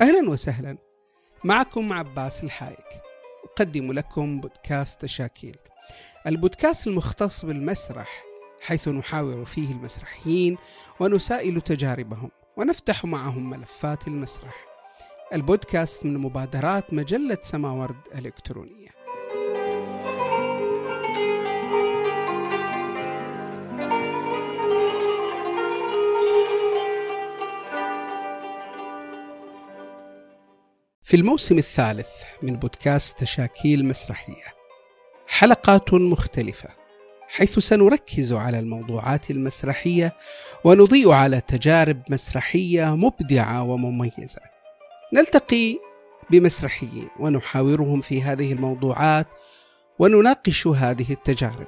أهلا وسهلا. معكم عباس الحايك. أقدم لكم بودكاست تشاكيل البودكاست المختص بالمسرح حيث نحاور فيه المسرحيين ونسائل تجاربهم ونفتح معهم ملفات المسرح. البودكاست من مبادرات مجلة سماورد الإلكترونية في الموسم الثالث من بودكاست تشاكيل مسرحية. حلقات مختلفة حيث سنركز على الموضوعات المسرحية ونضيء على تجارب مسرحية مبدعة ومميزة. نلتقي بمسرحيين ونحاورهم في هذه الموضوعات ونناقش هذه التجارب.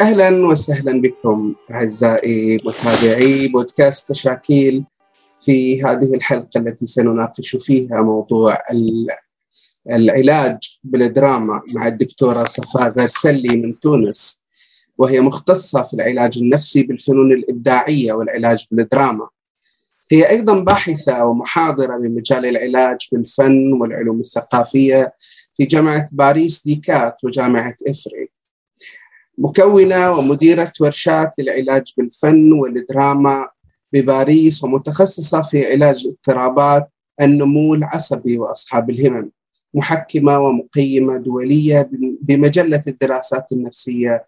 أهلا وسهلا بكم أعزائي متابعي بودكاست تشاكيل في هذه الحلقة التي سنناقش فيها موضوع العلاج بالدراما مع الدكتورة صفاء غرسلي من تونس وهي مختصة في العلاج النفسي بالفنون الإبداعية والعلاج بالدراما. هي أيضا باحثة ومحاضرة بمجال العلاج بالفن والعلوم الثقافية في جامعة باريس ديكات وجامعة إفريت. مكونة ومديرة ورشات للعلاج بالفن والدراما بباريس ومتخصصة في علاج اضطرابات النمو العصبي وأصحاب الهمم. محكمة ومقيمة دولية بمجلة الدراسات النفسية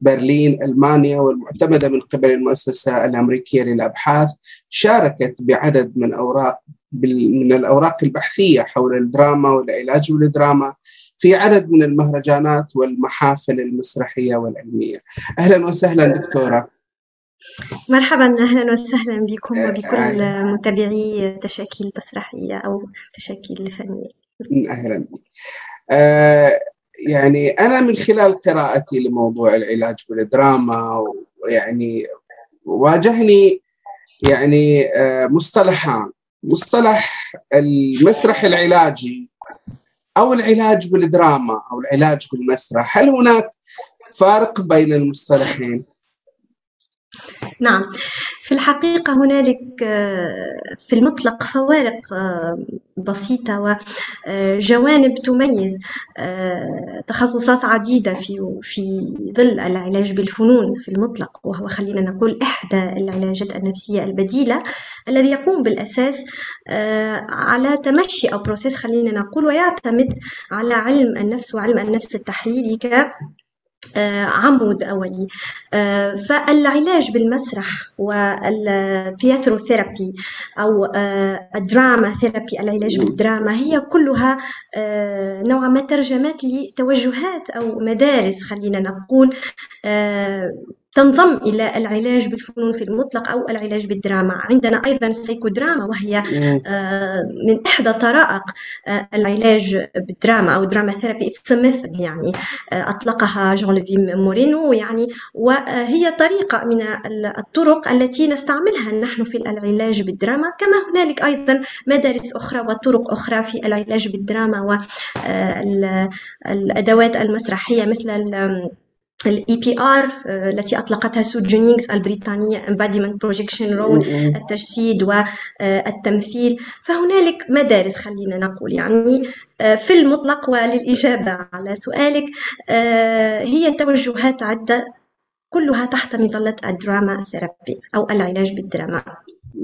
برلين ألمانيا والمعتمدة من قبل المؤسسة الأمريكية للأبحاث. شاركت بعدد من أوراق من الأوراق البحثية حول الدراما والعلاج بالدراما. في عدد من المهرجانات والمحافل المسرحية والعلمية. أهلا وسهلا دكتورة. مرحبا أهلا وسهلا بكم وبكل متابعي تشاكيل مسرحية أو تشاكيل فنية. أهلا بك. آه يعني أنا من خلال قراءتي لموضوع العلاج بالدراما ويعني واجهني يعني آه مصطلحان. مصطلح المسرح العلاجي أو العلاج بالدراما أو العلاج بالمسرح هل هناك فارق بين المصطلحين؟ نعم. في الحقيقة هنالك آه، في المطلق فوارق آه، بسيطة وجوانب تميز آه، تخصصات عديدة في في ظل العلاج بالفنون في المطلق وهو خلينا نقول إحدى العلاجات النفسية البديلة الذي يقوم بالأساس على تمشي أو process خلينا نقول ويعتمد على علم النفس وعلم النفس التحليلي ك عمود أولي. آه، فالعلاج بالمسرح وال theatrothérapie أو آه، ال drama therapy العلاج بالدراما هي كلها نوعا ما ترجمات لتوجهات أو مدارس خلينا نقول. تنضم إلى العلاج بالفنون في المطلق أو العلاج بالدراما. عندنا أيضا السيكودراما وهي آه، من إحدى طرائق آه، العلاج بالدراما أو drama therapy. It's method يعني آه، أطلقها جون ليفي مورينو يعني. وهي طريقة من الطرق التي نستعملها نحن في العلاج بالدراما كما هنالك أيضا مدارس أخرى وطرق أخرى في العلاج بالدراما والأدوات المسرحية مثل ال EPR التي أطلقتها سو جونينغز البريطانية embodiment projection role التجسيد والتمثيل فهنالك مدارس خلينا نقول يعني آه، في المطلق وللإجابة على سؤالك. آه، هي توجهات عدة كلها تحت مظلة ال drama therapy أو العلاج بالدراما.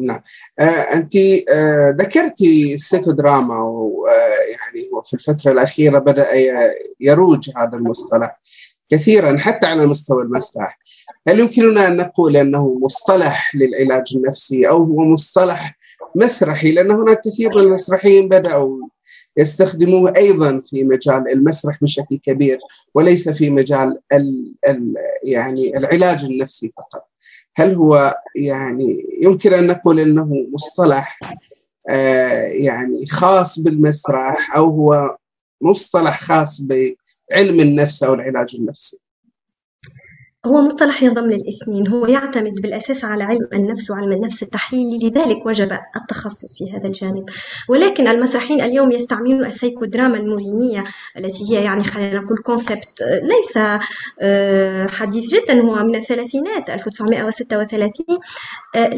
نعم. آه، أنت آه، ذكرتي السيكودراما ويعني في الفترة الأخيرة بدأ يروج هذا المصطلح. كثيرا حتى على مستوى المسرح. هل يمكننا أن نقول أنه مصطلح للعلاج النفسي أو هو مصطلح مسرحي؟ لأن هناك كثير من المسرحيين بدأوا يستخدموه أيضا في مجال المسرح بشكل كبير وليس في مجال ال ال يعني العلاج النفسي فقط. هل هو يعني يمكن أن نقول أنه مصطلح آه يعني خاص بالمسرح أو هو مصطلح خاص ب علم النفس أو العلاج النفسي. هو مصطلح ينضم للاثنين هو يعتمد بالأساس على علم النفس وعلم النفس التحليلي لذلك وجب التخصص في هذا الجانب. ولكن المسرحيين اليوم يستعملون السيكودراما المورينية التي هي يعني خلينا نقول كونسبت ليس آه، حديث جدا هو من الثلاثينات 1936 آه،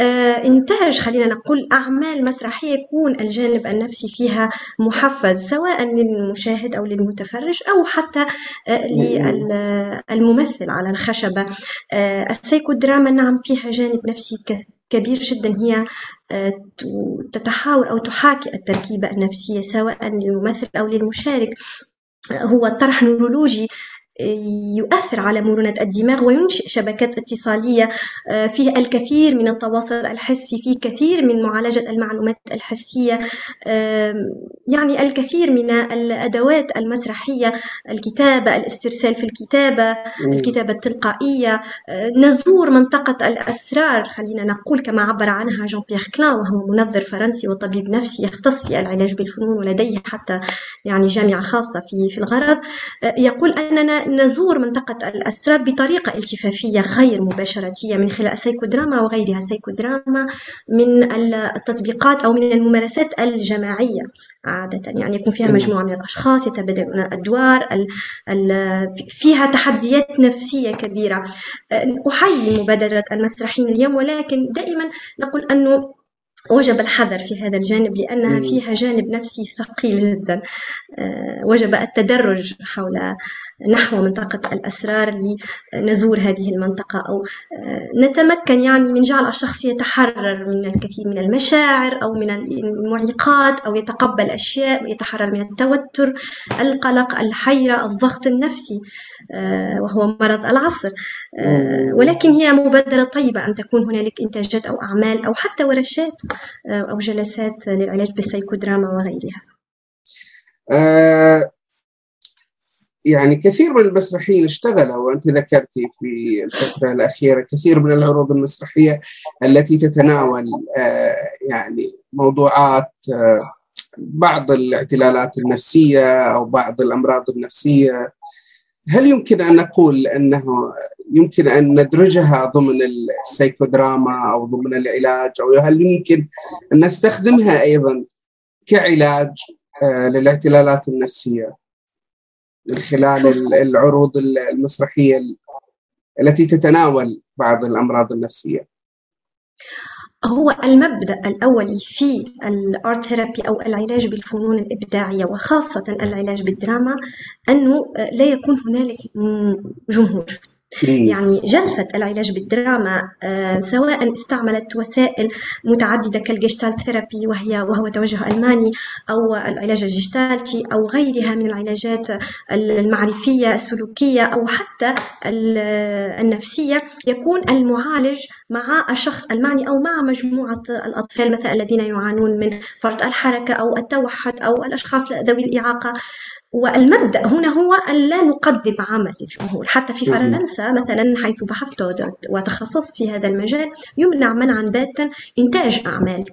لإنتاج خلينا نقول أعمال مسرحية يكون الجانب النفسي فيها محفز سواء للمشاهد أو للمتفرج أو حتى آه، للممثل على الخشبة. السيكودراما نعم فيها جانب نفسي كبير جدا هي تتحاور أو تحاكي التركيبة النفسية سواء للممثل أو للمشارك. هو طرح نورولوجي يؤثر على مرونة الدماغ وينشئ شبكات اتصالية آه، فيه الكثير من التواصل الحسي فيه كثير من معالجة المعلومات الحسية يعني الكثير من الأدوات المسرحية الكتابة الاسترسال في الكتابة الكتابة التلقائية آه، نزور منطقة الأسرار خلينا نقول كما عبر عنها جون بيير كلاين وهو منظر فرنسي وطبيب نفسي يختص في العلاج بالفنون ولديه حتى يعني جامعة خاصة في في الغرض آه، يقول أننا نزور منطقة الأسرار بطريقة التفافية غير مباشرتية من خلال السيكودراما وغيرها. سيكودراما من التطبيقات أو من الممارسات الجماعية عادة يعني يكون فيها مجموعة من الأشخاص يتبادلون الأدوار ال ال فيها تحديات نفسية كبيرة. أحيي مبادرة المسرحيين اليوم ولكن دائما نقول أنه وجب الحذر في هذا الجانب لأنها فيها جانب نفسي ثقيل جدا. آه، وجب التدرج حول نحو منطقة الأسرار لنزور هذه المنطقة أو آه، نتمكن يعني من جعل الشخص يتحرر من الكثير من المشاعر أو من المعيقات أو يتقبل أشياء ويتحرر من التوتر القلق الحيرة الضغط النفسي آه، وهو مرض العصر. آه، ولكن هي مبادرة طيبة أن تكون هنالك إنتاجات أو أعمال أو حتى ورشات أو جلسات للعلاج بالسيكودراما وغيرها. يعني كثير من المسرحيين اشتغلوا وأنت ذكرتي في الفترة الأخيرة كثير من العروض المسرحية التي تتناول آه، يعني موضوعات آه، بعض الاعتلالات النفسية أو بعض الأمراض النفسية هل يمكن أن نقول أنه يمكن أن ندرجها ضمن السيكودراما أو ضمن العلاج أو هل يمكن أن نستخدمها أيضا كعلاج آه، للاعتلالات النفسية؟ من خلال العروض المسرحية التي تتناول بعض الأمراض النفسية. هو المبدأ الأولي في ال art therapy أو العلاج بالفنون الإبداعية وخاصة العلاج بالدراما أنه لا يكون هنالك جمهور. يعني جلسة العلاج بالدراما آه، سواء استعملت وسائل متعددة كال Gestalt therapy وهي وهو توجه ألماني أو العلاج الجيشتالتي أو غيرها من العلاجات المعرفية السلوكية أو حتى النفسية يكون المعالج مع الشخص المعني أو مع مجموعة الأطفال مثلا الذين يعانون من فرط الحركة أو التوحد أو الأشخاص ذوي الإعاقة. والمبدأ هنا هو أن لا نقدم عمل للجمهور. حتى في فرنسا مثلا حيث بحثت وتخصصت في هذا المجال يمنع منعا باتا إنتاج أعمال.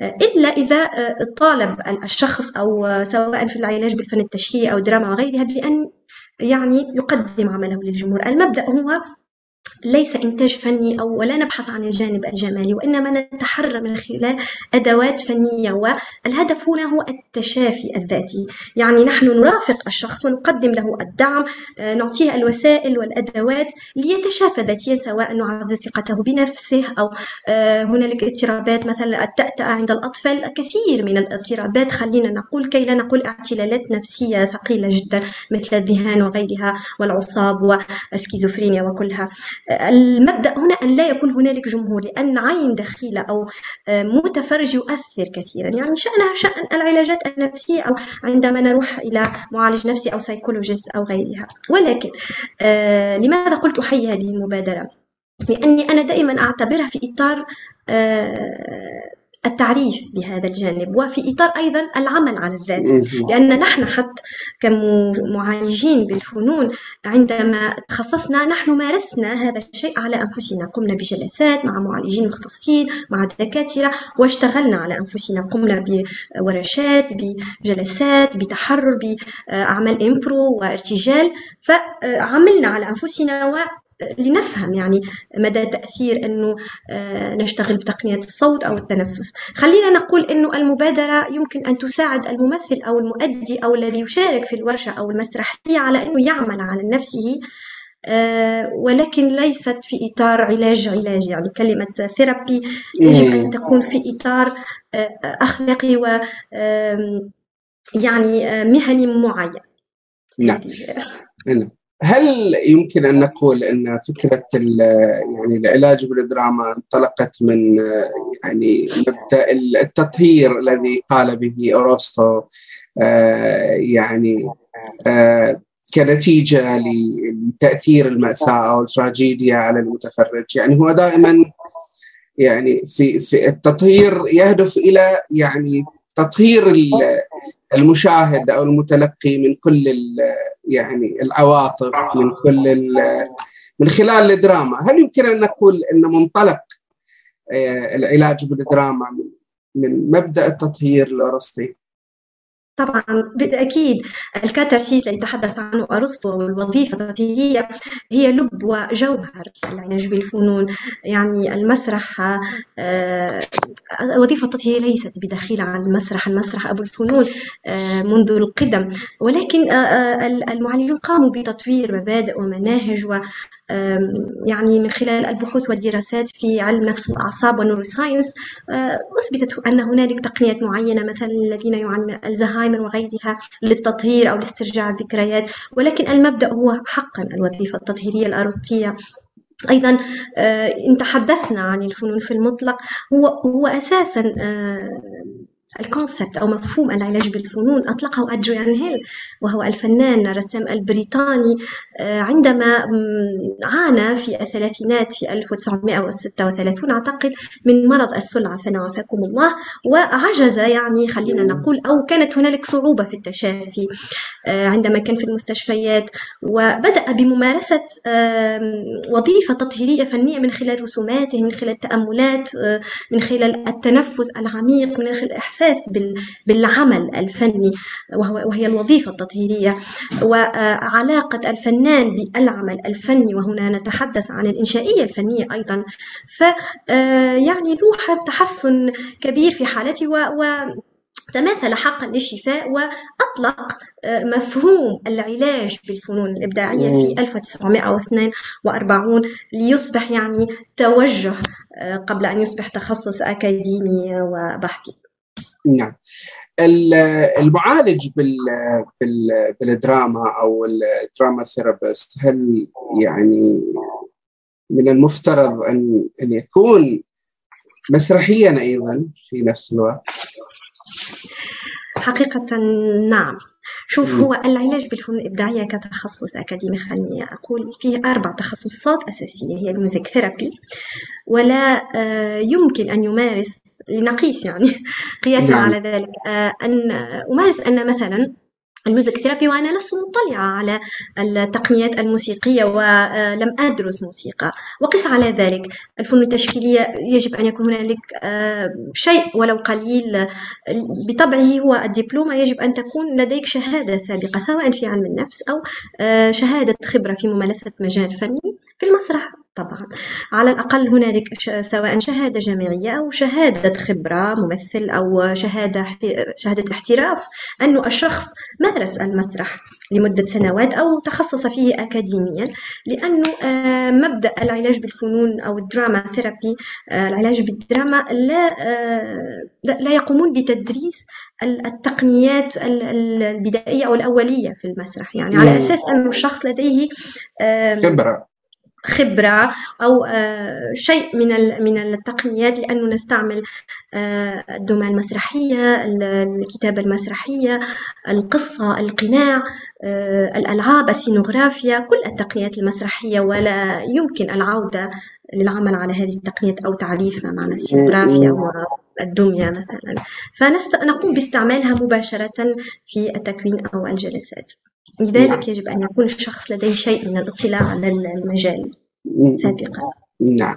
إلا إذا طالب الشخص أو سواء في العلاج بالفن التشهيري أو دراما وغيرها بأن يعني يقدم عمله للجمهور. المبدأ هو ليس إنتاج فني أو ولا نبحث عن الجانب الجمالي وإنما نتحرى من خلال أدوات فنية والهدف هنا هو التشافي الذاتي. يعني نحن نرافق الشخص ونقدم له الدعم آه، نعطيه الوسائل والأدوات ليتشافى ذاتيا سواء نعزز ثقته بنفسه أو آه، هنالك اضطرابات مثلا التأتأة عند الأطفال كثير من الاضطرابات. خلينا نقول كي لا نقول اعتلالات نفسية ثقيلة جدا مثل الذهان وغيرها والعصاب والسكيزوفرينيا وكلها. المبدأ هنا أن لا يكون هنالك جمهور لأن عين دخيلة أو آه، متفرج يؤثر كثيرا يعني شأنها شأن العلاجات النفسية أو عندما نروح إلى معالج نفسي أو سايكولوجيست أو غيرها ولكن آه، لماذا قلت أحيي هذه المبادرة؟ لأني أنا دائما أعتبرها في إطار آه، التعريف بهذا الجانب وفي إطار أيضا العمل على الذات. لأن نحن حتى كمعالجين بالفنون عندما تخصصنا نحن مارسنا هذا الشيء على أنفسنا. قمنا بجلسات مع معالجين مختصين مع دكاترة واشتغلنا على أنفسنا. قمنا بورشات بجلسات بتحرر بأعمال impro وارتجال فعملنا على أنفسنا لنفهم يعني مدى تأثير أنه آه، نشتغل بتقنية الصوت أو التنفس. خلينا نقول أنه المبادرة يمكن أن تساعد الممثل أو المؤدي أو الذي يشارك في الورشة أو المسرحية على أنه يعمل على نفسه آه، ولكن ليست في إطار علاج علاج يعني كلمة therapy يجب أن تكون في إطار آه، أخلاقي و يعني مهني معين. نعم. نعم هل يمكن أن نقول أن فكرة يعني العلاج بالدراما انطلقت من يعني مبدأ التطهير الذي قال به أرسطو آه، يعني آه، كنتيجة لتأثير المأساة أو التراجيديا على المتفرج؟ يعني هو دائما يعني في في التطهير يهدف إلى يعني تطهير المشاهد أو المتلقي من كل يعني العواطف من كل من خلال الدراما. هل يمكن أن نقول أن منطلق آه، العلاج بالدراما من مبدأ التطهير الارسطي طبعا بالتأكيد الكاتارسيس اللي تحدث عنه أرسطو والوظيفة التطهيرية هي لب وجوهر العناج بالفنون يعني المسرح آه، الوظيفة التطهيرية ليست بدخيلة عن المسرح المسرح أبو الفنون آه، منذ القدم ولكن آه، المعالجون قاموا بتطوير مبادئ ومناهج يعني من خلال البحوث والدراسات في علم نفس الأعصاب والنوروساينس أثبتت أن هنالك تقنيات معينة مثلا الذين يعانون الزهايمر وغيرها للتطهير أو لاسترجاع الذكريات ولكن المبدأ هو حقا الوظيفة التطهيرية الأروستية. أيضا إن تحدثنا عن الفنون في المطلق هو هو أساسا الكونسبت أو مفهوم العلاج بالفنون أطلقه أدريان هيل وهو الفنان الرسام البريطاني آه، عندما عانى في الثلاثينات في 1936 أعتقد من مرض السلعة فنعافاكم الله وعجز يعني خلينا نقول أو كانت هنالك صعوبة في التشافي آه، عندما كان في المستشفيات وبدأ بممارسة وظيفة تطهيرية فنية من خلال رسوماته من خلال التأملات آه، من خلال التنفس العميق من خلال الإحساس الإحساس بالعمل الفني وهي الوظيفة التطهيرية وعلاقة الفنان بالعمل الفني وهنا نتحدث عن الإنشائية الفنية أيضا. ف يعني لوحة تحسن كبير في حالته و تماثل حقا للشفاء وأطلق مفهوم العلاج بالفنون الإبداعية في 1942 ليصبح يعني توجه قبل أن يصبح تخصص أكاديمي وبحثي. نعم المعالج بال بال بالدراما أو الدراما ثيرابيست هل يعني من المفترض ان أن يكون مسرحيا أيضا في نفس الوقت؟ حقيقة نعم شوف هو العلاج بالفنون الإبداعية كتخصص أكاديمي خليني أقول فيه أربع تخصصات أساسية هي ال music therapy ولا آه، يمكن أن يمارس لنقيس يعني قياسا نعم. على ذلك. آه، أن أمارس أن مثلا ال music therapy وأنا لست مطلعة على التقنيات الموسيقية ولم أدرس موسيقى. وقس على ذلك. الفنون التشكيلية يجب أن يكون هنالك آه، شيء ولو قليل. بطبعه هو الدبلومة. يجب أن تكون لديك شهادة سابقة سواء في علم النفس أو آه، شهادة خبرة في ممارسة مجال فني في المسرح. طبعا. على الأقل هنالك سواء شهادة جامعية أو شهادة خبرة ممثل أو شهادة شهادة احتراف أنه الشخص مارس المسرح لمدة سنوات أو تخصص فيه أكاديميا لأنه آه، مبدأ العلاج بالفنون أو الدراما ثيرابي آه، العلاج بالدراما لا آه، لا يقومون بتدريس التقنيات البدائية أو الأولية في المسرح. يعني على أساس أن الشخص لديه خبرة. خبرة أو آه، شيء من من التقنيات لأنه نستعمل آه، الدمى المسرحية الكتابة المسرحية القصة القناع آه، الألعاب السينوغرافيا كل التقنيات المسرحية ولا يمكن العودة للعمل على هذه التقنيات أو تعريفها معنى السينوغرافيا الدمية مثلا. فنقوم باستعمالها مباشرة في التكوين أو الجلسات. لذلك نعم. يجب أن يكون الشخص لديه شيء من الاطلاع على المجال سابقا. نعم.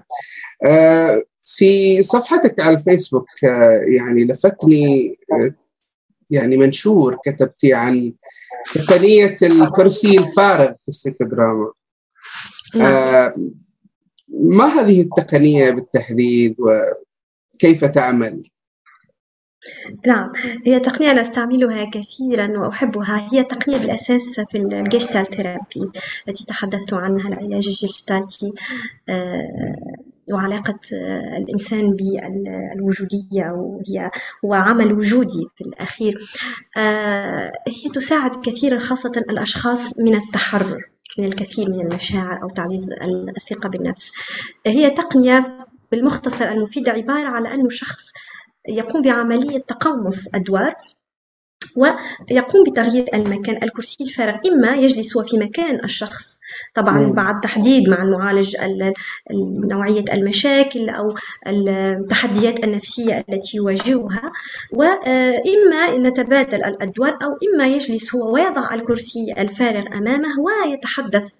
آه في صفحتك على الفيسبوك آه يعني لفتني آه يعني منشور كتبتي عن تقنية الكرسي الفارغ في السيكودراما نعم. آه ما هذه التقنية بالتحديد؟ وكيف تعمل؟ نعم هي تقنية أنا أستعملها كثيرا وأحبها هي تقنية بالأساس في ال Gestalt therapy التي تحدثت عنها العلاج الجيشتالتي آه، وعلاقة آه، الإنسان بالوجودية وهي هو عمل وجودي في الأخير آه، هي تساعد كثيرا خاصة الأشخاص من التحرر من الكثير من المشاعر أو تعزيز الثقة بالنفس هي تقنية بالمختصر المفيد عبارة على أنه شخص يقوم بعملية تقمص أدوار ويقوم بتغيير المكان الكرسي الفارغ إما يجلس في مكان الشخص طبعا مم. بعد تحديد مع المعالج نوعية المشاكل أو التحديات النفسية التي يواجهها وإما نتبادل الأدوار أو إما يجلس هو ويضع الكرسي الفارغ أمامه ويتحدث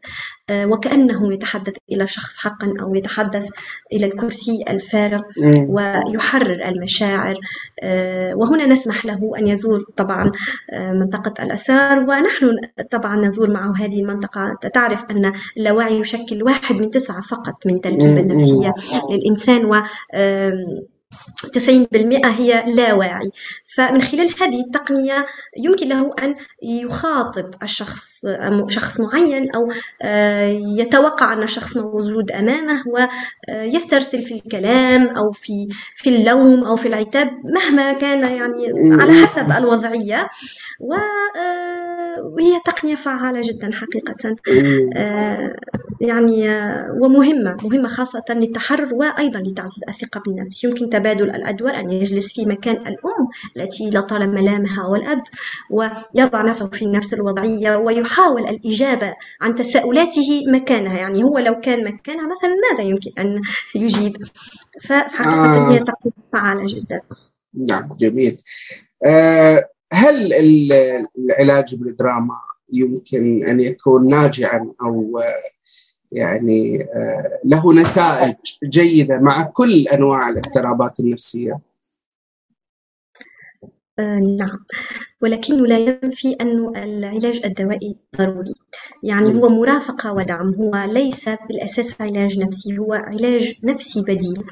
آه، وكأنه يتحدث إلى شخص حقا أو يتحدث إلى الكرسي الفارغ ويحرر المشاعر آه، وهنا نسمح له أن يزور طبعا آه، منطقة الأسرار ونحن طبعا نزور معه هذه المنطقة تعرف أن اللاوعي يشكل واحد من تسعة فقط من تركيبة النفسية للإنسان و 90% هي لا واعي فمن خلال هذه التقنية يمكن له أن يخاطب الشخص شخص معين أو آه، يتوقع أن شخص موجود أمامه ويسترسل في الكلام أو في في اللوم أو في العتاب مهما كان يعني على حسب الوضعية. آه، وهي تقنية فعالة جدا حقيقة. آه، يعني ومهمة مهمة خاصة للتحرر وأيضا لتعزيز الثقة بالنفس. يمكن تبادل الأدوار أن يجلس في مكان الأم التي لطالما لامها والأب ويضع نفسه في نفس الوضعية ويحاول الإجابة عن تساؤلاته مكانها. يعني هو لو كان مكانها مثلا ماذا يمكن أن يجيب؟ فحقيقة آه. هي تقنية فعالة جدا. نعم جميل. آه هل العلاج بالدراما يمكن أن يكون ناجعا أو يعني آه، له نتائج جيدة مع كل أنواع الاضطرابات النفسية؟ آه، نعم. ولكنه لا ينفي أن العلاج الدوائي ضروري. يعني هو مرافقة ودعم. هو ليس بالأساس علاج نفسي هو علاج نفسي بديل.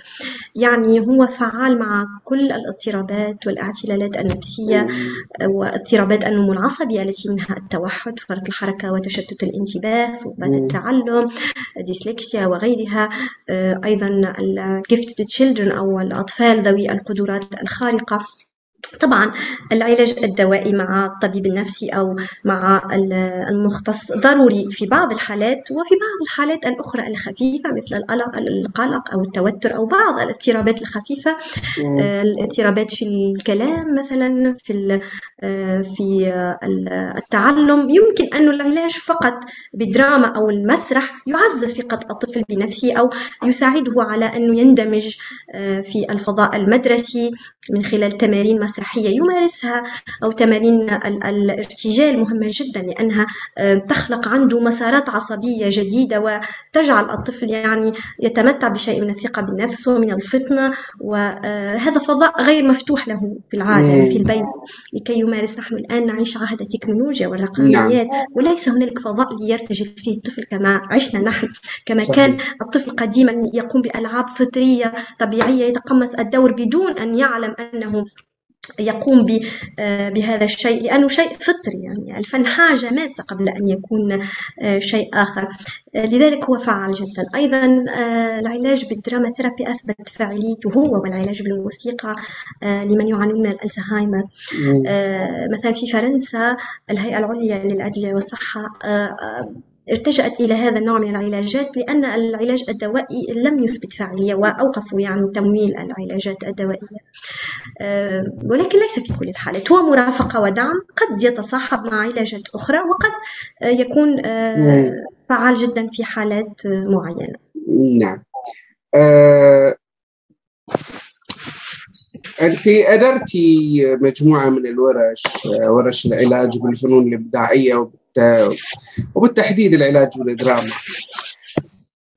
يعني هو فعال مع كل الاضطرابات والاعتلالات النفسية واضطرابات النمو العصبي التي منها التوحد فرط الحركة وتشتت الانتباه صعوبات التعلم ديسلكسيا وغيرها. آه، أيضا الجفتد تشيلدرن أو الأطفال ذوي القدرات الخارقة. طبعا العلاج الدوائي مع الطبيب النفسي أو مع المختص ضروري في بعض الحالات وفي بعض الحالات الأخرى الخفيفة مثل القلق القلق أو التوتر أو بعض الاضطرابات الخفيفة آه، الاضطرابات في الكلام مثلا في آه، في التعلم. يمكن أن العلاج فقط بالدراما أو المسرح يعزز ثقة الطفل بنفسه أو يساعده على انه يندمج آه، في الفضاء المدرسي من خلال تمارين مسرحية يمارسها أو تمارين الارتجال مهمة جدا لأنها تخلق عنده مسارات عصبية جديدة وتجعل الطفل يعني يتمتع بشيء من الثقة بالنفس ومن الفطنة وهذا فضاء غير مفتوح له في العالم في البيت لكي يمارس نحن الآن نعيش عهد التكنولوجيا والرقميات نعم. وليس هنالك فضاء ليرتجل فيه الطفل كما عشنا نحن كما صحيح. كان الطفل قديما يقوم بألعاب فطرية طبيعية يتقمص الدور بدون أن يعلم أنه يقوم آه، بهذا الشيء لأنه شيء فطري يعني الفن حاجة ماسة قبل أن يكون آه، شيء آخر. آه، لذلك هو فعال جدا. أيضا العلاج بالدراما ثيرابي أثبت فاعليته هو والعلاج بالموسيقى لمن يعانون من الألزهايمر. مثلا في فرنسا الهيئة العليا للأدوية والصحة ارتجأت إلى هذا النوع من العلاجات لأن العلاج الدوائي لم يثبت فاعلية وأوقفوا يعني تمويل العلاجات الدوائية. آه، ولكن ليس في كل الحالات. هو مرافقة ودعم قد يتصاحب مع علاجات أخرى وقد يكون آه، فعال جدا في حالات معينة. نعم. أه أنت أدرتي مجموعة من الورش ورش العلاج بالفنون الإبداعية وبالتحديد العلاج بالدراما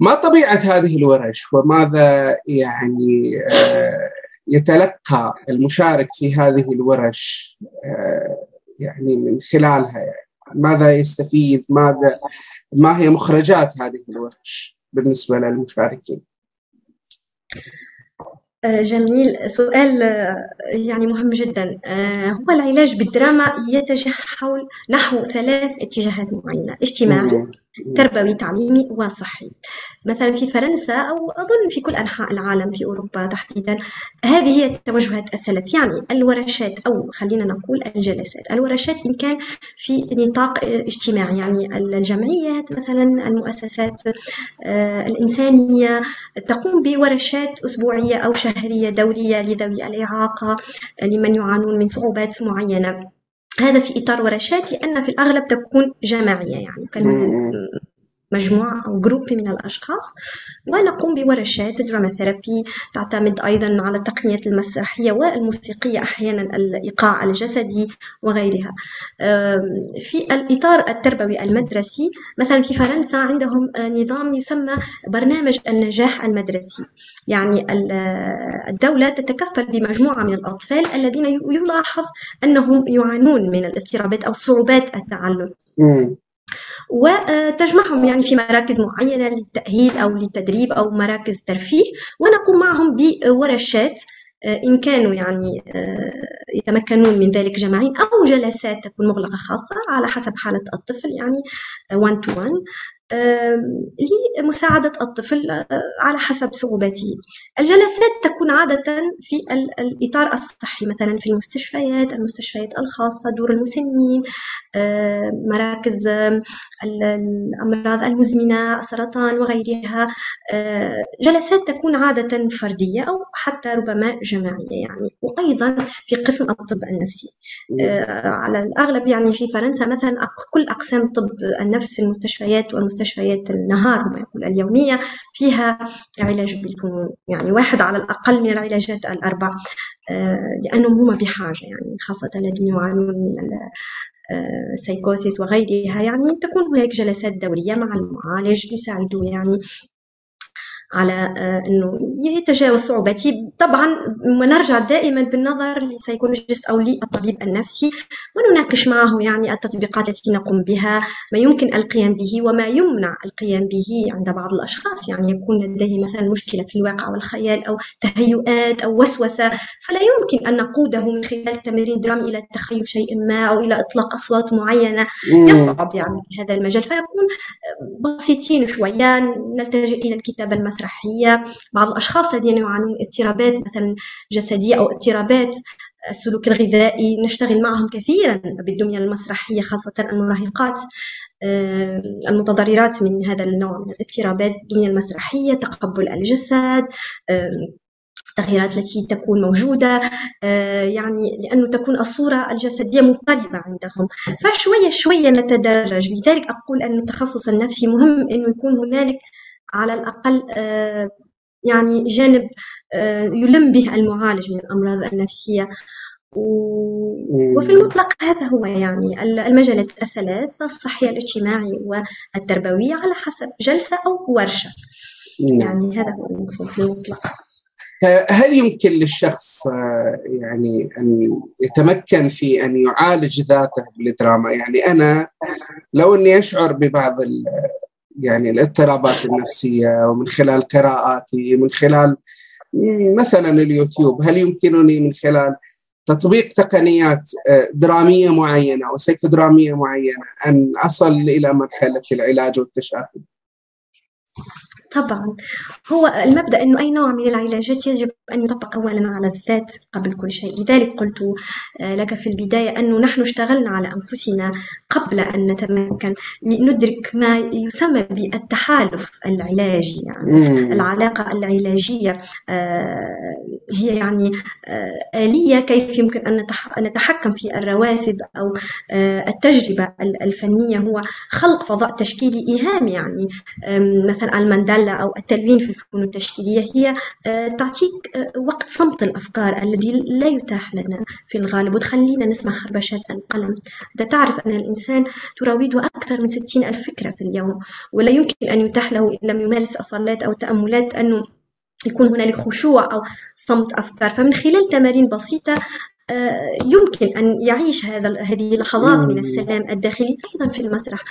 ما طبيعة هذه الورش وماذا يعني آه، يتلقى المشارك في هذه الورش آه، يعني من خلالها؟ يعني ماذا يستفيد؟ ماذا ما هي مخرجات هذه الورش بالنسبة للمشاركين؟ جميل. سؤال يعني مهم جدا. هو العلاج بالدراما يتجه حول نحو ثلاث اتجاهات معينة اجتماعي تربوي تعليمي وصحي. مثلا في فرنسا أو أظن في كل أنحاء العالم في أوروبا تحديدا هذه هي التوجهات الثلاث يعني الورشات أو خلينا نقول الجلسات. الورشات إن كان في نطاق اجتماعي يعني الجمعيات مثلا المؤسسات آه، الإنسانية. تقوم بورشات أسبوعية أو شهرية دورية لذوي الإعاقة لمن يعانون من صعوبات معينة. هذا في إطار ورشات لأن في الأغلب تكون جماعية يعني كان مجموعة أو جروب من الأشخاص ونقوم بورشات دراما ثيرابي تعتمد أيضا على التقنيات المسرحية والموسيقية أحيانا الإيقاع الجسدي وغيرها. في الإطار التربوي المدرسي مثلا في فرنسا عندهم نظام يسمى برنامج النجاح المدرسي. يعني الدولة تتكفل بمجموعة من الأطفال الذين يلاحظ أنهم يعانون من الاضطرابات أو صعوبات التعلم. وتجمعهم يعني في مراكز معينة للتأهيل أو للتدريب أو مراكز ترفيه ونقوم معهم بورشات إن كانوا يعني يتمكنون من ذلك جماعيا أو جلسات تكون مغلقة خاصة على حسب حالة الطفل يعني one to one. لمساعدة الطفل آه، على حسب صعوبته. الجلسات تكون عادة في الإطار الصحي مثلا في المستشفيات المستشفيات الخاصة دور المسنين مراكز الأمراض المزمنة السرطان وغيرها. آه، جلسات تكون عادة فردية أو حتى ربما جماعية يعني. وأيضا في قسم الطب النفسي. آه، على الأغلب يعني في فرنسا مثلا كل أقسام طب النفس في المستشفيات والمستشفيات مستشفيات النهار اليومية فيها علاج بالفنون. يعني واحد على الأقل من العلاجات الأربع آه، لأنهم هم بحاجة يعني خاصة الذين يعانون من السيكوسيس وغيرها. يعني تكون هناك جلسات دورية مع المعالج يساعدوا يعني على آه، إنه يتجاوز صعوبته طبعا ونرجع دائما بالنظر لل psychologist أو للطبيب النفسي ونناقش معه يعني التطبيقات التي نقوم بها ما يمكن القيام به وما يمنع القيام به عند بعض الأشخاص. يعني يكون لديه مثلا مشكلة في الواقع والخيال أو تهيؤات أو وسوسة فلا يمكن أن نقوده من خلال تمرين درامي إلى تخيل شيء ما أو إلى إطلاق أصوات معينة. يصعب يعني في هذا المجال. فيكون بسيطين شوية نلتجئ إلى الكتابه المسرحية المسرحية بعض الأشخاص الذين يعانون اضطرابات مثلا جسدية أو اضطرابات السلوك الغذائي نشتغل معهم كثيرا بالدمية المسرحية خاصة المراهقات آه، المتضررات من هذا النوع من الاضطرابات الدمية المسرحية تقبل الجسد التغييرات التي تكون موجودة آه، يعني لأنه تكون الصورة الجسدية مضطربة عندهم. فشوية شوية نتدرج. لذلك أقول أن التخصص النفسي مهم أنه يكون هنالك على الأقل آه، يعني جانب آه، يلم به المعالج من الأمراض النفسية. وفي المطلق هذا هو يعني المجالات الثلاث الصحية الاجتماعي والتربوية على حسب جلسة أو ورشة. يعني هذا هو المفهوم في المطلق. هل يمكن للشخص آه، يعني أن يتمكن في أن يعالج ذاته بالدراما؟ يعني أنا لو أني أشعر ببعض يعني الاضطرابات النفسية ومن خلال قراءاتي من خلال مثلا اليوتيوب هل يمكنني من خلال تطبيق تقنيات آه، درامية معينة أو سيكودرامية معينة أن أصل إلى مرحلة العلاج والتشافي؟ طبعا. هو المبدأ إنه أي نوع من العلاجات يجب أن يطبق اولا على الذات قبل كل شيء. لذلك قلت آه، لك في البداية أنه نحن اشتغلنا على أنفسنا قبل أن نتمكن. ندرك ما يسمى بالتحالف العلاجي يعني العلاقة العلاجية هي يعني آلية كيف يمكن أن نتحكم في الرواسب أو التجربة الفنية. هو خلق فضاء تشكيلي إيهامي يعني مثلا المندلة أو التلوين في الفنون التشكيلية هي تعطيك وقت صمت الأفكار الذي لا يتاح لنا في الغالب. وتخلينا نسمع خربشات القلم. تعرف أن الإنسان تراوده أكثر من ستين ألف فكرة في اليوم ولا يمكن أن يتاح له إن لم يمارس الصلاة أو التأملات أنه يكون هنالك خشوع أو صمت أفكار. فمن خلال تمارين بسيطة يمكن أن يعيش هذا هذه اللحظات من السلام الداخلي أيضا في المسرح.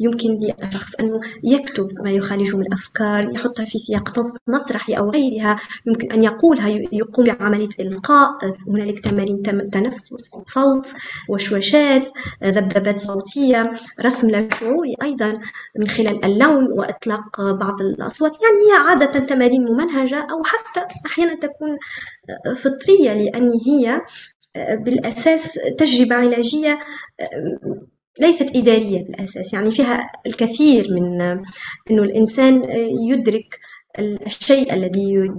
يمكن للشخص أنه يكتب ما يخالجه من الأفكار يحطها في سياق نص مسرحي أو غيرها يمكن أن يقولها يقوم بعملية إلقاء هنالك تمارين تنفس صوت وشوشات ذبذبات صوتية رسم لا شعوري أيضا من خلال اللون وإطلاق بعض الأصوات. يعني هي عادة تمارين ممنهجة أو حتى أحيانا تكون فطرية لأن هي بالأساس تجربة علاجية ليست إدارية بالأساس يعني فيها الكثير من أنه الإنسان يدرك الشيء الذي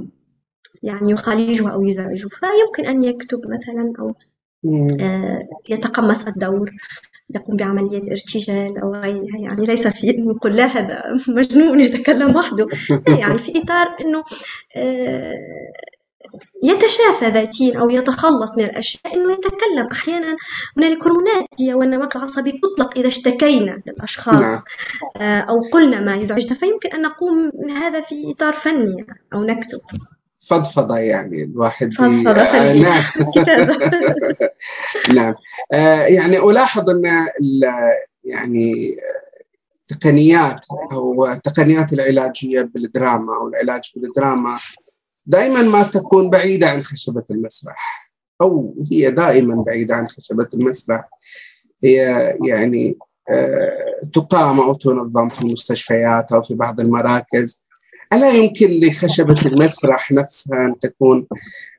يعني يخالجه أو يزعجه. فيمكن أن يكتب مثلا أو يتقمص الدور يقوم بعملية ارتجال أو غيرها. يعني ليس في نقول لا هذا مجنون يتكلم وحده. يعني في إطار أنه يتشافى ذاتيا أو يتخلص من الأشياء أنه يتكلم. أحيانا هنالك هرمونات هي والنواقل العصبية تطلق إذا اشتكينا للأشخاص. نعم. آه، أو قلنا ما يزعجنا. فيمكن أن نقوم هذا في إطار فني أو نكتب. فضفضة يعني الواحد فضفضة آه نعم. نعم. آه يعني ألاحظ أن يعني تقنيات أو التقنيات العلاجية بالدراما أو العلاج بالدراما دائما ما تكون بعيدة عن خشبة المسرح أو هي دائما بعيدة عن خشبة المسرح. هي يعني آه، تقام أو تنظم في المستشفيات أو في بعض المراكز. ألا يمكن لخشبة المسرح نفسها أن تكون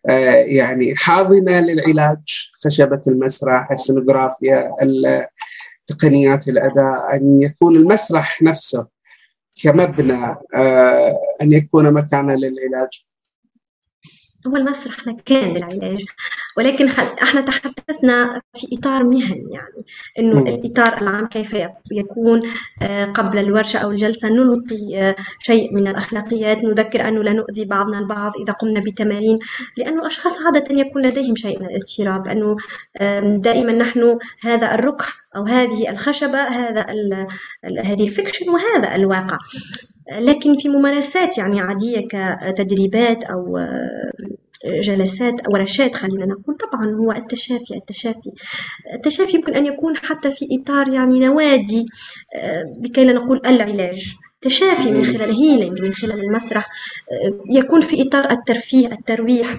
آه، يعني حاضنة للعلاج؟ خشبة المسرح السينوغرافيا تقنيات الأداء أن يكون المسرح نفسه كمبنى آه، أن يكون مكانا للعلاج. هو المسرح مكان للعلاج ولكن إحنا تحدثنا في إطار مهني يعني إنه. الإطار العام كيف يكون آه، قبل الورشه أو الجلسة نلقي آه، شيء من الأخلاقيات نذكر أنه لا نؤذي بعضنا البعض إذا قمنا بتمارين لأنه الاشخاص عادة يكون لديهم شيء من الاضطراب انه دائما نحن هذا الركح أو هذه الخشبة هذا هذه ال fiction وهذا الواقع لكن في ممارسات يعني عادية كتدريبات أو جلسات أو ورشات خلينا نقول. طبعا هو التشافي التشافي. التشافي يمكن أن يكون حتى في إطار يعني نوادي لكي لا نقول العلاج. تشافي من خلال healing من خلال المسرح يكون في إطار الترفيه الترويح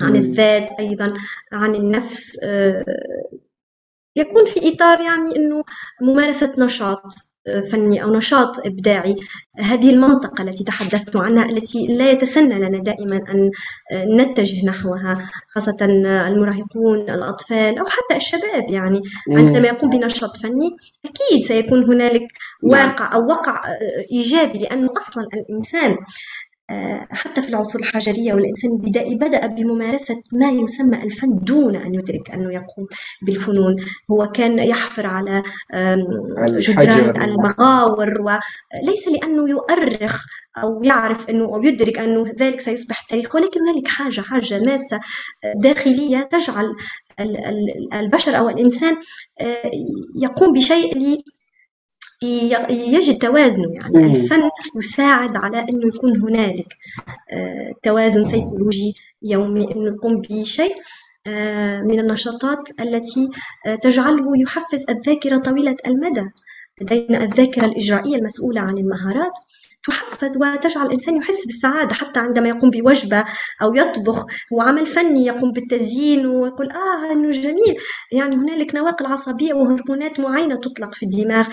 عن الذات أيضا عن النفس يكون في إطار يعني أنه ممارسة نشاط. فني أو نشاط إبداعي. هذه المنطقة التي تحدثت عنها التي لا يتسنى لنا دائما أن نتجه نحوها خاصة المراهقون الأطفال أو حتى الشباب يعني. عندما يقوم بنشاط فني أكيد سيكون هنالك نعم. واقع أو وقع إيجابي لأنه أصلا الإنسان آه، حتى في العصور الحجرية والإنسان البدائي بدأ بممارسة ما يسمى الفن دون أن يدرك أنه يقوم بالفنون. هو كان يحفر على جدران المغاور وليس لأنه يؤرخ أو يعرف أنه أو يدرك أنه ذلك سيصبح تاريخ ولكن هنالك حاجة حاجة ماسة داخلية تجعل البشر أو الإنسان آه، يقوم بشيء يجد توازنه يعني مم. الفن يساعد على إنه يكون هنالك آه، توازن سيكولوجي يومي إنه يقوم بشيء آه، من النشاطات التي آه، تجعله يحفز الذاكرة طويلة المدى لدينا الذاكرة الإجرائية المسؤولة عن المهارات تحفز وتجعل الإنسان يحس بالسعادة حتى عندما يقوم بوجبة أو يطبخ. هو عمل فني يقوم بالتزيين ويقول آه إنه جميل. يعني هنالك نواقل عصبية وهرمونات معينة تطلق في الدماغ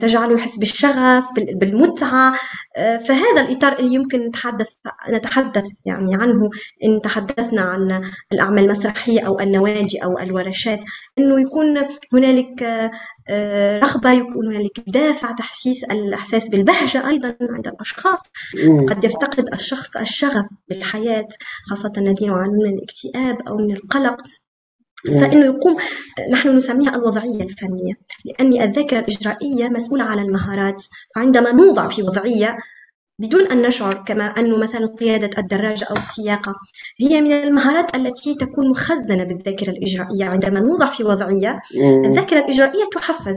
تجعله يحس بالشغف بالمتعة فهذا الإطار اللي يمكن نتحدث نتحدث يعني عنه إن تحدثنا عن الأعمال المسرحية أو النوادي أو الورشات إنه يكون هنالك رغبة يكون هنالك دافع تحسيس الإحساس بالبهجة أيضا عند الأشخاص. قد يفتقد الشخص الشغف بالحياة خاصة الذين يعانون من الاكتئاب أو من القلق. فإنه يقوم نحن نسميها الوضعية الفنية. لأن الذاكرة الإجرائية مسؤولة على المهارات فعندما نوضع في وضعية بدون أن نشعر كما أنه مثلا قيادة الدراجة أو السياقة هي من المهارات التي تكون مخزنة بالذاكرة الإجرائية. عندما نوضع في وضعية الذاكرة الإجرائية تحفز.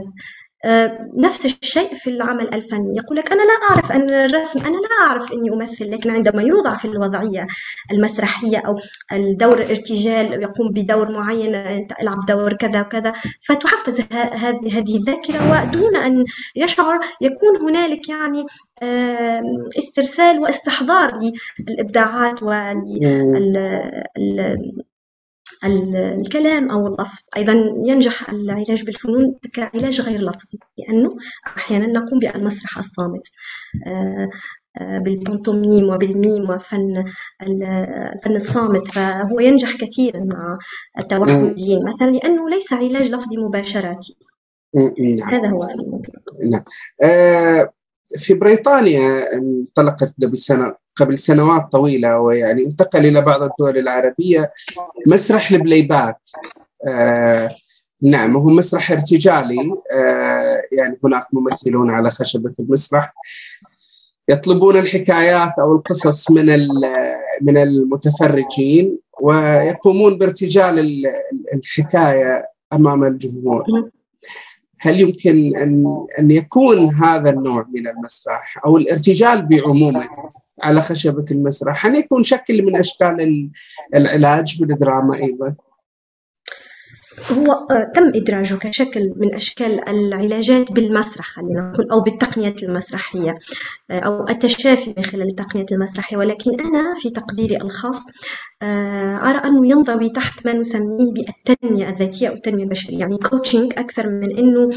نفس الشيء في العمل الفني. يقول لك أنا لا أعرف أن الرسم أنا لا أعرف أني أمثل لكن عندما يوضع في الوضعية المسرحية أو الدور الارتجال يقوم بدور معين العب دور كذا وكذا فتحفز هذه الذاكرة ودون أن يشعر يكون هنالك يعني استرسال واستحضار للإبداعات وال الكلام أو اللفظ. أيضا ينجح العلاج بالفنون كعلاج غير لفظي لأنه أحيانا نقوم بالمسرح الصامت. آه، آه، بالبنطوميم وبال mime وفن الفن الصامت. فهو ينجح كثيرا مع التوحديين مثلا لأنه ليس علاج لفظي مباشراتي. نعم. هذا هو الموضوع. نعم. آه في بريطانيا انطلقت قبل سنة قبل سنوات طويلة ويعني انتقل إلى بعض الدول العربية. مسرح ال playback آه نعم هو مسرح ارتجالي آه يعني هناك ممثلون على خشبة المسرح يطلبون الحكايات أو القصص من من المتفرجين ويقومون بارتجال الحكاية أمام الجمهور. هل يمكن ان أن يكون هذا النوع من المسرح أو الارتجال بعمومه على خشبة المسرح هل يكون شكل من أشكال العلاج بالدراما أيضا؟ هو آه، تم إدراجه كشكل من أشكال العلاجات بالمسرح خلينا نقول أو بالتقنية المسرحية آه، أو التشافي من خلال التقنية المسرحية. ولكن أنا في تقديري الخاص آه، أرى أنه ينضوي تحت ما نسميه بالتنمية الذاتية أو التنمية البشرية يعني coaching أكثر من أنه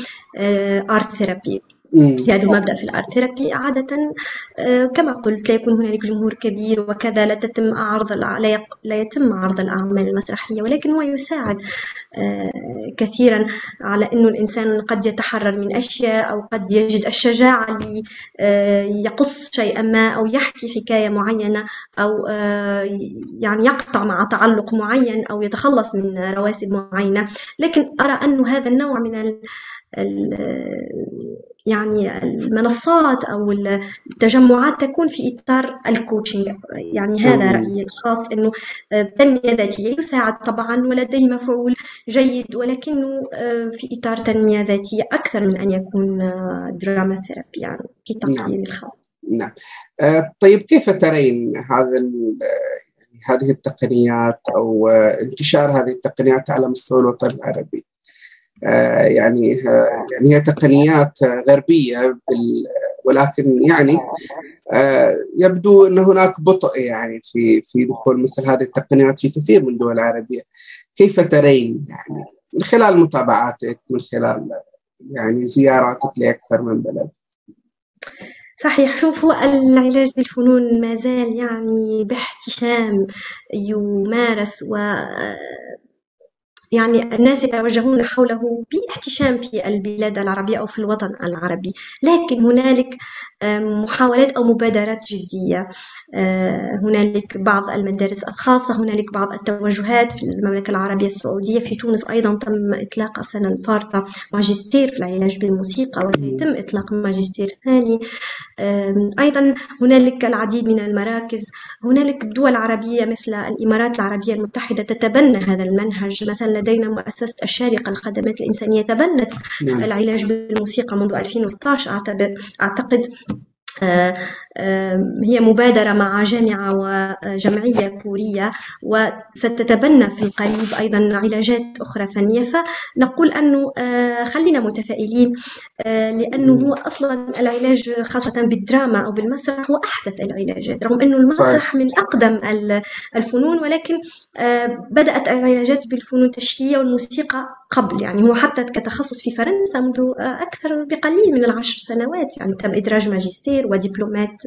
art therapy يعني المبدأ في ال art therapy عادة آه، كما قلت لا يكون هنالك جمهور كبير وكذا لا تتم عرض لا يتم عرض الأعمال المسرحية ولكن هو يساعد آه، كثيرا على إنه الإنسان قد يتحرر من أشياء أو قد يجد الشجاعة ليقص آه، شيئا ما أو يحكي حكاية معينة أو يعني يقطع مع تعلق معين أو يتخلص من رواسب معينة. لكن أرى انه هذا النوع من يعني المنصات أو التجمعات تكون في إطار الكوتشنج يعني هذا رأيي الخاص إنه التنميه الذاتيه يساعد طبعا ولديه مفعول جيد ولكنه آه، في إطار تنمية ذاتية أكثر من أن يكون دراما ثيرابي يعني في تقديري نعم. الخاص نعم آه، طيب كيف ترين هذا هذه التقنيات أو انتشار هذه التقنيات على مستوى الوطن العربي؟ آه، يعني آه، يعني هي تقنيات غربية ولكن يعني آه، يبدو إن هناك بطء يعني في في دخول مثل هذه التقنيات في كثير من الدول العربية. كيف ترين يعني؟ من خلال متابعاتك من خلال يعني زياراتك لأكثر من بلد. صحيح. شوف هو العلاج بالفنون ما زال يعني باحتشام يمارس و يعني الناس يتوجهون حوله باحتشام في البلاد العربية أو في الوطن العربي. لكن هنالك محاولات أو مبادرات جدية. آه، هنالك بعض المدارس الخاصة هنالك بعض التوجهات في المملكة العربية السعودية في تونس أيضا تم إطلاق السنة الفارطة ماجستير في العلاج بالموسيقى وسيتم إطلاق ماجستير ثاني. أيضا هنالك العديد من المراكز. هنالك دول عربية مثل الإمارات العربية المتحدة تتبنى هذا المنهج. مثلا لدينا مؤسسة الشارقة للخدمات الإنسانية تبنت نعم. العلاج بالموسيقى منذ 2012 أعتقد آه، هي مبادرة مع جامعة وجمعية كورية وستتبنى في القريب أيضا علاجات أخرى فنية. فنقول أنه آه، خلينا متفائلين آه، لأنه هو أصلا العلاج خاصة بالدراما أو بالمسرح هو أحدث العلاجات رغم أنه المسرح من أقدم الفنون ولكن بدأت العلاجات بالفنون التشكيلية والموسيقى قبل. يعني هو حتى كتخصص في فرنسا منذ أكثر بقليل من العشر سنوات. يعني تم إدراج ماجستير ودبلومات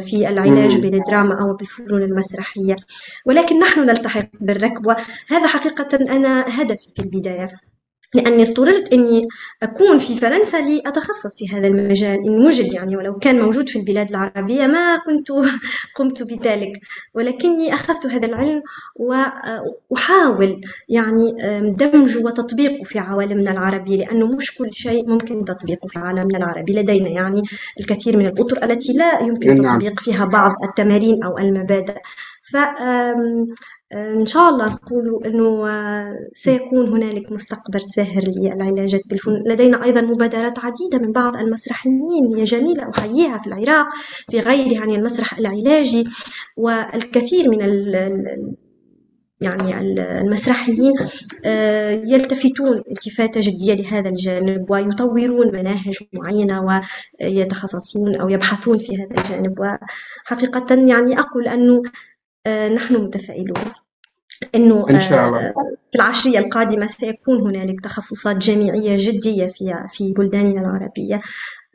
في العلاج بالدراما أو بالفنون المسرحية. ولكن نحن نلتحق بالركب وهذا حقيقة أنا هدفي في البداية. لأني اضطررت أني أكون في فرنسا لأتخصص في هذا المجال إن وجد يعني ولو كان موجود في البلاد العربية ما كنت قمت بذلك. ولكني أخذت هذا العلم وأحاول يعني دمجه وتطبيقه في عوالمنا العربية لأنه مش كل شيء ممكن تطبيقه في عالمنا العربي. لدينا يعني الكثير من الأطر التي لا يمكن نعم. تطبيق فيها بعض التمارين أو المبادئ. ف إن شاء الله نقول أنه سيكون هنالك مستقبل ساهر للعلاجات بالفنون لدينا أيضا مبادرات عديدة من بعض المسرحيين. هي جميلة أحييها في العراق في غيره يعني المسرح العلاجي. والكثير من يعني المسرحيين يلتفتون التفاتة جدية لهذا الجانب ويطورون مناهج معينة ويتخصصون أو يبحثون في هذا الجانب. وحقيقة يعني أقول أنه نحن متفائلون. إنه إن شاء الله. في العشرية القادمة سيكون هنالك تخصصات جامعية جدية في في بلداننا العربية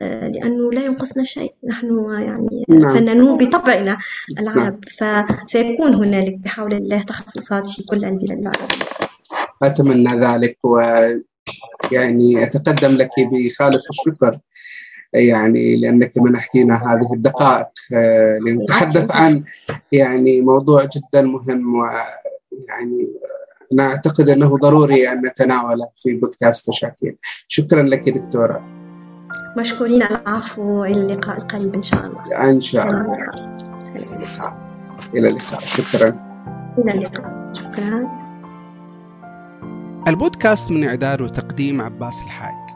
لأنه لا ينقصنا شيء. نحن يعني نعم. فنانون بطبعنا العرب. نعم. فسيكون هنالك بحول الله تخصصات في كل البلاد العربية. أتمنى ذلك و يعني أتقدم لك بخالص الشكر يعني لأنك منحتينا هذه الدقائق لنتحدث عن يعني موضوع جدا مهم ويعني أنا أعتقد أنه ضروري أن نتناوله في بودكاست تشاكيل شكرا لك دكتورة. مشكورين العفو إلى اللقاء القريب إن شاء الله. إن شاء الله. إلى اللقاء. شكرا. إلى اللقاء. شكرا. البودكاست من إعداد وتقديم عباس الحايك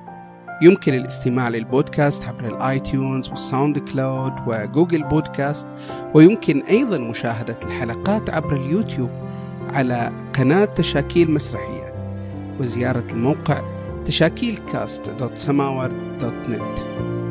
يمكن الاستماع للبودكاست عبر ال iTunes وال SoundCloud و Google Podcast ويمكن أيضا مشاهدة الحلقات عبر اليوتيوب. على قناة تشاكيل مسرحية وزيارة الموقع تشاكيل كاست دوت سماورد دوت نت.